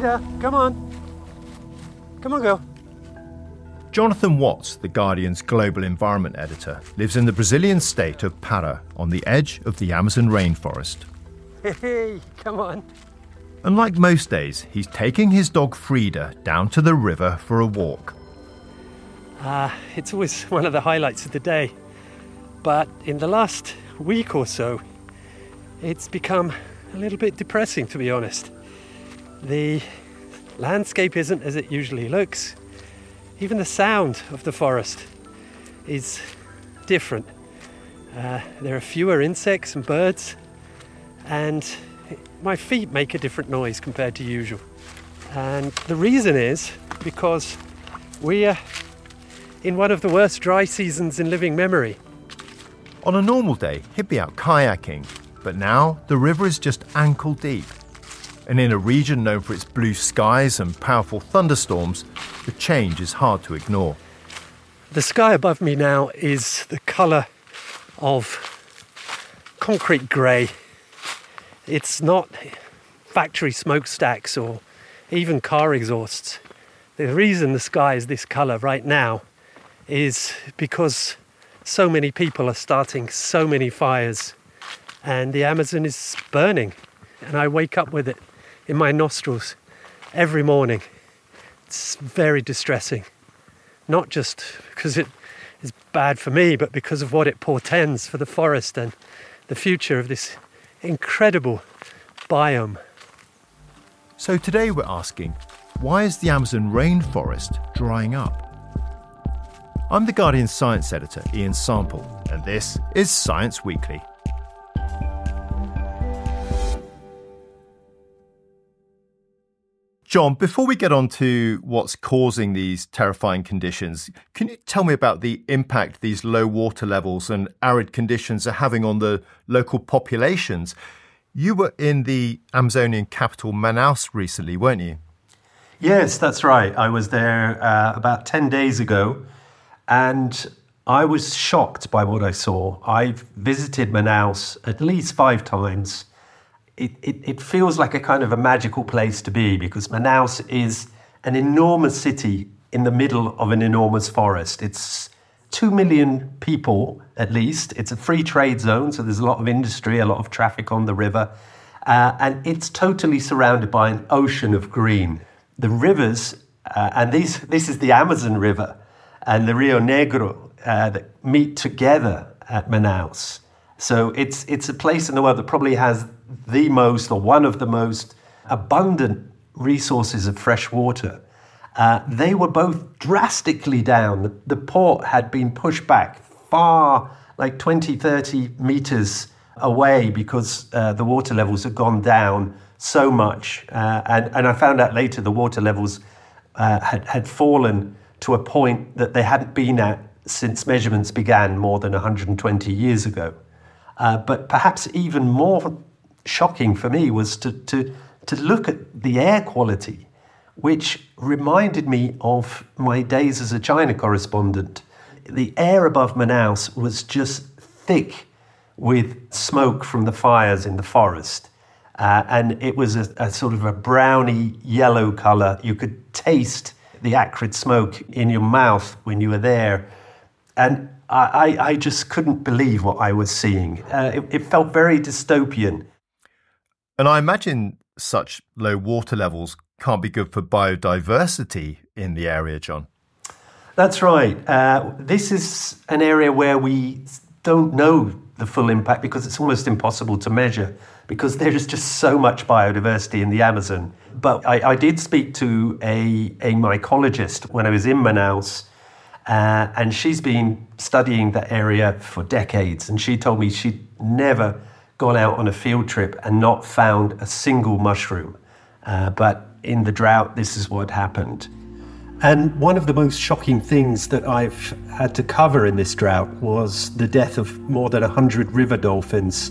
Frida, come on. Come on, girl. Jonathan Watts, The Guardian's global environment editor, lives in the Brazilian state of Para on the edge of the Amazon rainforest. Hey, come on. Unlike most days, he's taking his dog Frida down to the river for a walk. Ah, it's always one of the highlights of the day. But in the last week or so, it's become a little bit depressing, to be honest. The landscape isn't as it usually looks. Even the sound of the forest is different. Uh, there are fewer insects and birds, and my feet make a different noise compared to usual. And the reason is because we are in one of the worst dry seasons in living memory. On a normal day, he'd be out kayaking, but now the river is just ankle deep. And in a region known for its blue skies and powerful thunderstorms, the change is hard to ignore. The sky above me now is the colour of concrete grey. It's not factory smokestacks or even car exhausts. The reason the sky is this colour right now is because so many people are starting so many fires and the Amazon is burning and I wake up with it in my nostrils every morning. It's very distressing. Not just because it is bad for me, but because of what it portends for the forest and the future of this incredible biome. So today we're asking why is the Amazon rainforest drying up? I'm The Guardian science editor, Ian Sample, and this is Science Weekly. Jon, before we get on to what's causing these terrifying conditions, can you tell me about the impact these low water levels and arid conditions are having on the local populations? You were in the Amazonian capital, Manaus, recently, weren't you? Yes, that's right. I was there uh, about 10 days ago and I was shocked by what I saw. I've visited Manaus at least five times. It, it, it feels like a kind of a magical place to be because Manaus is an enormous city in the middle of an enormous forest. It's 2 million people at least. It's a free trade zone, so there's a lot of industry, a lot of traffic on the river. Uh, and it's totally surrounded by an ocean of green. The rivers, uh, and these, this is the Amazon River and the Rio Negro uh, that meet together at Manaus. So it's, it's a place in the world that probably has the most or one of the most abundant resources of fresh water. Uh, they were both drastically down. The, port had been pushed back far, like 20, 30 meters away because uh, the water levels had gone down so much. Uh, and, and I found out later the water levels uh, had, had fallen to a point that they hadn't been at since measurements began more than 120 years ago. Uh, but perhaps even more shocking for me was to, to, to look at the air quality, which reminded me of my days as a China correspondent. The air above Manaus was just thick with smoke from the fires in the forest. Uh, and it was a, a, sort of a browny yellow color. You could taste the acrid smoke in your mouth when you were there. And I, I just couldn't believe what I was seeing. Uh, it, it felt very dystopian. And I imagine such low water levels can't be good for biodiversity in the area, Jon. That's right. Uh, this is an area where we don't know the full impact because it's almost impossible to measure because there is just so much biodiversity in the Amazon. But I, I did speak to a, a mycologist when I was in Manaus, uh, and she's been studying that area for decades. And she told me she'd never gone out on a field trip and not found a single mushroom. Uh, but in the drought, this is what happened. And one of the most shocking things that I've had to cover in this drought was the death of more than 100 river dolphins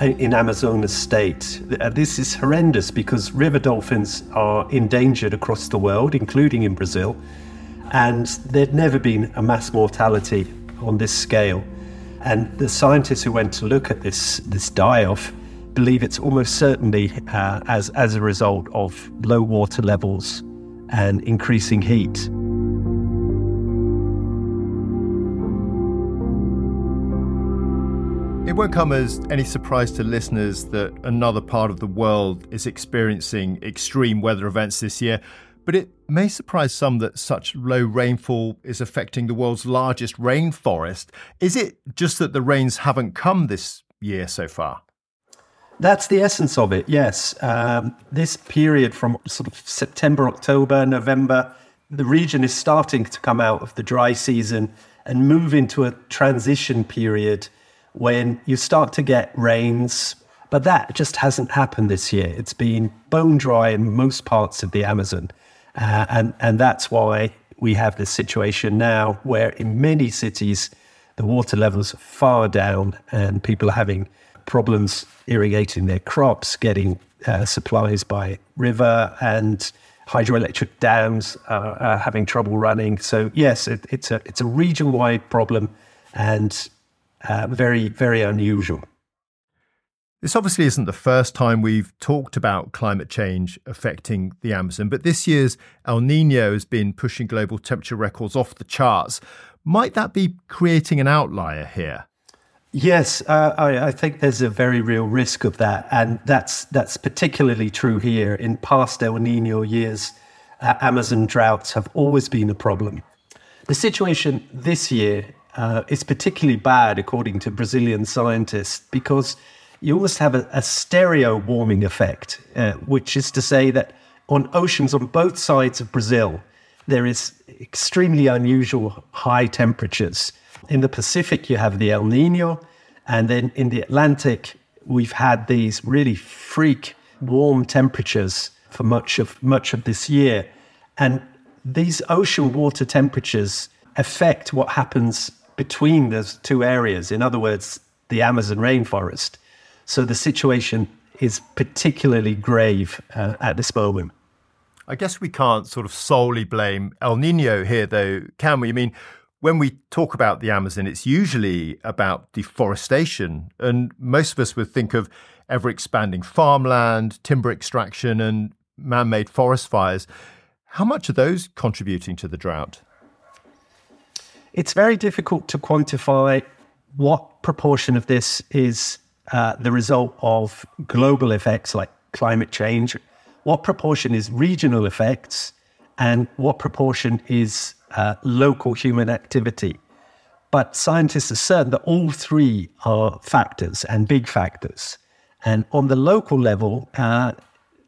in Amazonas state. This is horrendous because river dolphins are endangered across the world, including in Brazil, and there'd never been a mass mortality on this scale. And the scientists who went to look at this, this die off believe it's almost certainly uh, as, as a result of low water levels and increasing heat. It won't come as any surprise to listeners that another part of the world is experiencing extreme weather events this year, but it may surprise some that such low rainfall is affecting the world's largest rainforest. Is it just that the rains haven't come this year so far? That's the essence of it, yes. Um, this period from sort of September, October, November, the region is starting to come out of the dry season and move into a transition period when you start to get rains. But that just hasn't happened this year. It's been bone dry in most parts of the Amazon. Uh, and, and that's why we have this situation now where in many cities, the water levels are far down and people are having problems irrigating their crops, getting uh, supplies by river, and hydroelectric dams are, are having trouble running. So yes, it, it's a it's a region wide problem, and uh, very very unusual. This obviously isn't the first time we've talked about climate change affecting the Amazon, but this year's El Nino has been pushing global temperature records off the charts. Might that be creating an outlier here? Yes, uh, I, I, think there's a very real risk of that, and that's that's particularly true here. In past El Nino years, uh, Amazon droughts have always been a problem. The situation this year uh, is particularly bad, according to Brazilian scientists, because you almost have a, a stereo warming effect, uh, which is to say that on oceans on both sides of Brazil, there is extremely unusual high temperatures in the Pacific, you have the El Nino. And then in the Atlantic, we've had these really freak warm temperatures for much of much of this year. And these ocean water temperatures affect what happens between those two areas. In other words, the Amazon rainforest. So the situation is particularly grave uh, at this moment. I guess we can't sort of solely blame El Nino here, though, can we? I mean, when we talk about the Amazon, it's usually about deforestation. And most of us would think of ever expanding farmland, timber extraction, and man made forest fires. How much are those contributing to the drought? it's very difficult to quantify what proportion of this is uh, the result of global effects like climate change, what proportion is regional effects, and what proportion is uh, local human activity. But scientists certain that all three are factors and big factors. And on the local level, uh,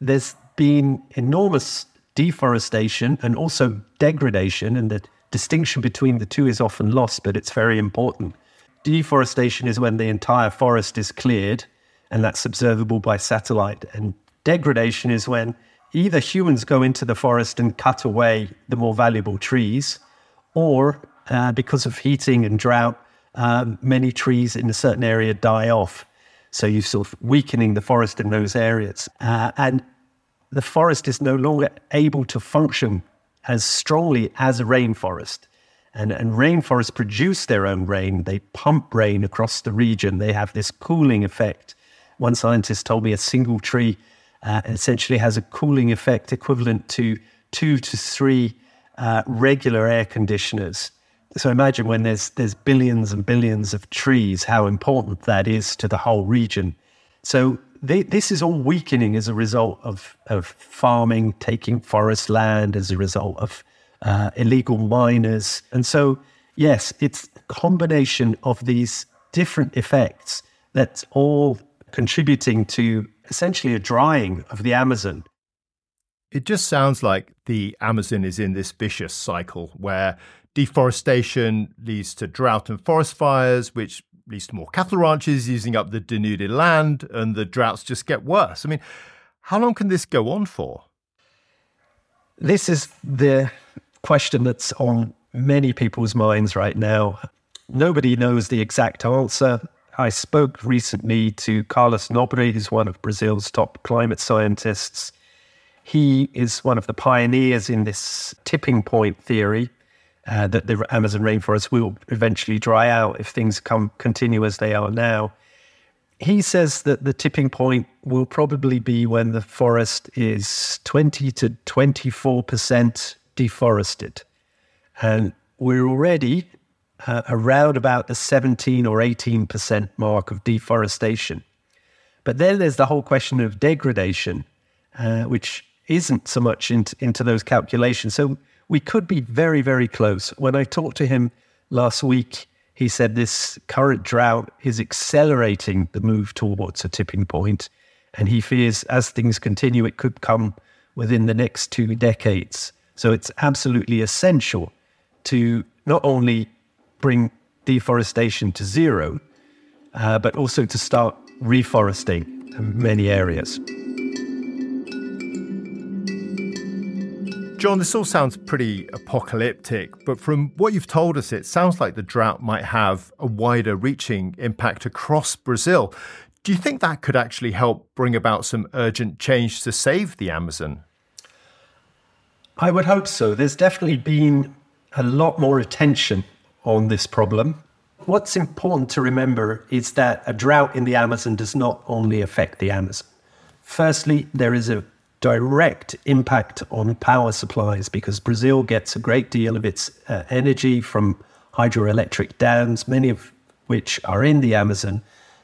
there's been enormous deforestation and also degradation, and the distinction between the two is often lost, but it's very important. Deforestation is when the entire forest is cleared, and that's observable by satellite. And degradation is when either humans go into the forest and cut away the more valuable trees, or uh, because of heating and drought, um, many trees in a certain area die off. So you're sort of weakening the forest in those areas. Uh, and the forest is no longer able to function as strongly as a rainforest. And, and rainforests produce their own rain. They pump rain across the region. They have this cooling effect. One scientist told me a single tree uh, essentially has a cooling effect equivalent to two to three uh, regular air conditioners. So imagine when there's there's billions and billions of trees, how important that is to the whole region. So they, this is all weakening as a result of of farming, taking forest land, as a result of uh, illegal miners, and so yes, it's a combination of these different effects that's all contributing to essentially a drying of the Amazon. It just sounds like the Amazon is in this vicious cycle where Deforestation leads to drought and forest fires, which leads to more cattle ranches using up the denuded land, and the droughts just get worse. I mean, how long can this go on for? This is the question that's on many people's minds right now. Nobody knows the exact answer. I spoke recently to Carlos Nobre, who's one of Brazil's top climate scientists. He is one of the pioneers in this tipping point theory, uh, that the Amazon rainforest will eventually dry out if things come continue as they are now. He says that the tipping point will probably be when the forest is 20 to 24% deforested. And we're already uh, around about the 17 or 18% mark of deforestation. But then there's the whole question of degradation, uh, which isn't so much into, into those calculations. So we could be very, very close. When I talked to him last week, he said this current drought is accelerating the move towards a tipping point, and he fears as things continue, it could come within the next two decades. So it's absolutely essential to not only bring deforestation to zero, uh, but also to start reforesting many areas. Jon, this all sounds pretty apocalyptic, but from what you've told us, it sounds like the drought might have a wider reaching impact across Brazil. Do you think that could actually help bring about some urgent change to save the Amazon? I would hope so. There's definitely been a lot more attention on this problem. What's important to remember is that a drought in the Amazon does not only affect the Amazon. Firstly, there is a direct impact on power supplies because Brazil gets a great deal of its uh, energy from hydroelectric dams, many of which are in the Amazon.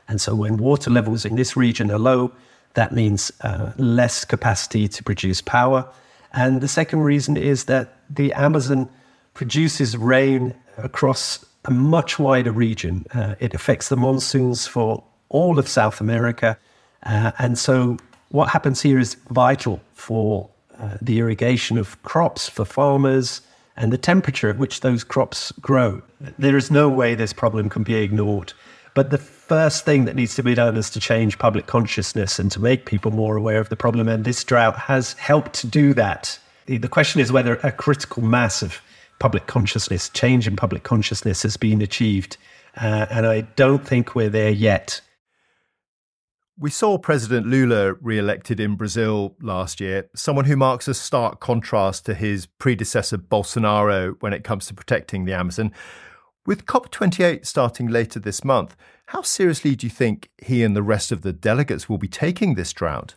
And so when water levels in this region are low, that means uh, less capacity to produce power. And the second reason is that the Amazon produces rain across a much wider region. Uh, it affects the monsoons for all of South America. Uh, and so what happens here is vital for uh, the irrigation of crops for farmers and the temperature at which those crops grow. There is no way this problem can be ignored. But the first thing that needs to be done is to change public consciousness and to make people more aware of the problem. And this drought has helped to do that. The question is whether a critical mass of public consciousness, change in public consciousness, has been achieved. Uh, and I don't think we're there yet. We saw President Lula re elected in Brazil last year, someone who marks a stark contrast to his predecessor Bolsonaro when it comes to protecting the Amazon. With COP28 starting later this month, how seriously do you think he and the rest of the delegates will be taking this drought?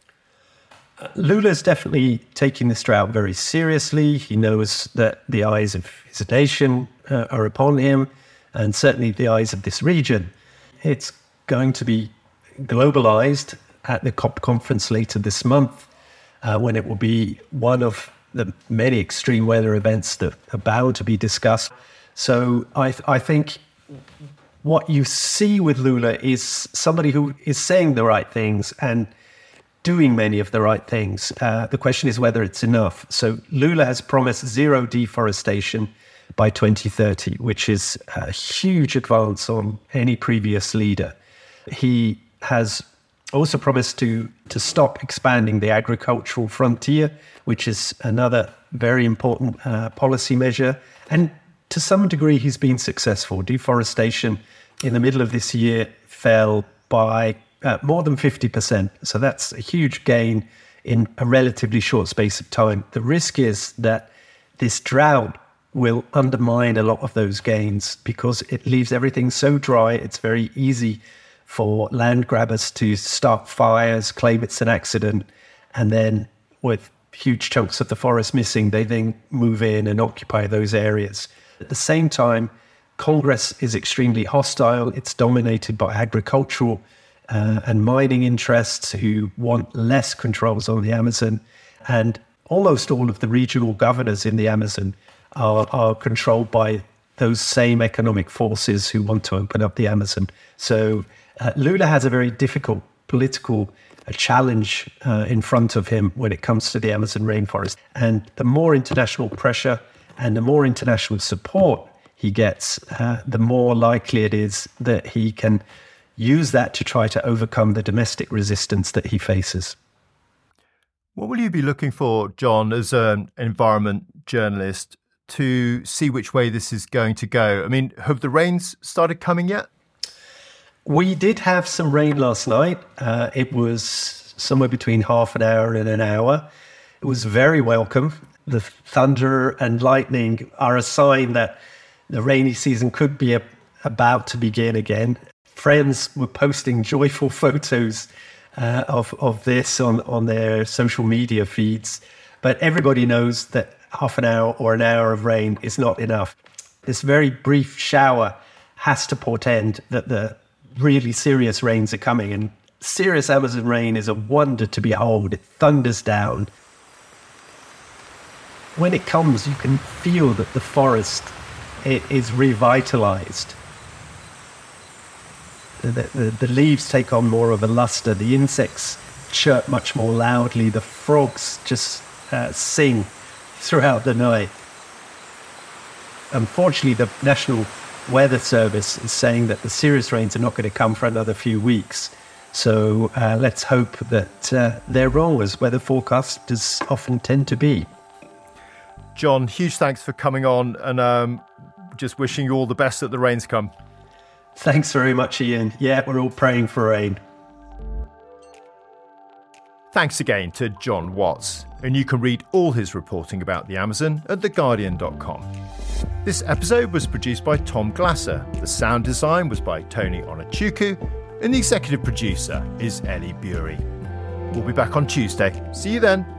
Lula's definitely taking this drought very seriously. He knows that the eyes of his nation uh, are upon him, and certainly the eyes of this region. It's going to be globalized at the COP conference later this month, uh, when it will be one of the many extreme weather events that are bound to be discussed. So I, I think what you see with Lula is somebody who is saying the right things and doing many of the right things. Uh, the question is whether it's enough. So Lula has promised zero deforestation by 2030, which is a huge advance on any previous leader. He has also promised to, to stop expanding the agricultural frontier, which is another very important uh, policy measure. And to some degree, he's been successful. Deforestation in the middle of this year fell by uh, more than 50%. So that's a huge gain in a relatively short space of time. The risk is that this drought will undermine a lot of those gains because it leaves everything so dry. It's very easy for land grabbers to start fires, claim it's an accident, and then with huge chunks of the forest missing, they then move in and occupy those areas. At the same time, Congress is extremely hostile. It's dominated by agricultural uh, and mining interests who want less controls on the Amazon. And almost all of the regional governors in the Amazon are, are controlled by those same economic forces who want to open up the Amazon. So uh, Lula has a very difficult political uh, challenge uh, in front of him when it comes to the Amazon rainforest. And the more international pressure and the more international support he gets, uh, the more likely it is that he can use that to try to overcome the domestic resistance that he faces. What will you be looking for, Jon, as an environment journalist, to see which way this is going to go? I mean, have the rains started coming yet? We did have some rain last night. Uh, it was somewhere between half an hour and an hour. It was very welcome. The thunder and lightning are a sign that the rainy season could be a, about to begin again. Friends were posting joyful photos uh, of, of this on, on their social media feeds, but everybody knows that half an hour or an hour of rain is not enough. This very brief shower has to portend that the really serious rains are coming. And serious Amazon rain is a wonder to behold. It thunders down. When it comes, you can feel that the forest it is revitalized. The, the, the leaves take on more of a luster. The insects chirp much more loudly. The frogs just uh, sing throughout the night. Unfortunately, the National Weather Service is saying that the serious rains are not going to come for another few weeks. So uh, let's hope that uh, they're wrong, as weather forecasters often tend to be. Jon, huge thanks for coming on and um, just wishing you all the best that the rains come. Thanks very much, Ian. Yeah, we're all praying for rain. Thanks again to Jon Watts, and you can read all his reporting about the Amazon at theguardian.com. This episode was produced by Tom Glasser, the sound design was by Tony Onuchukwu, and the executive producer is Ellie Bury. We'll be back on Tuesday. See you then.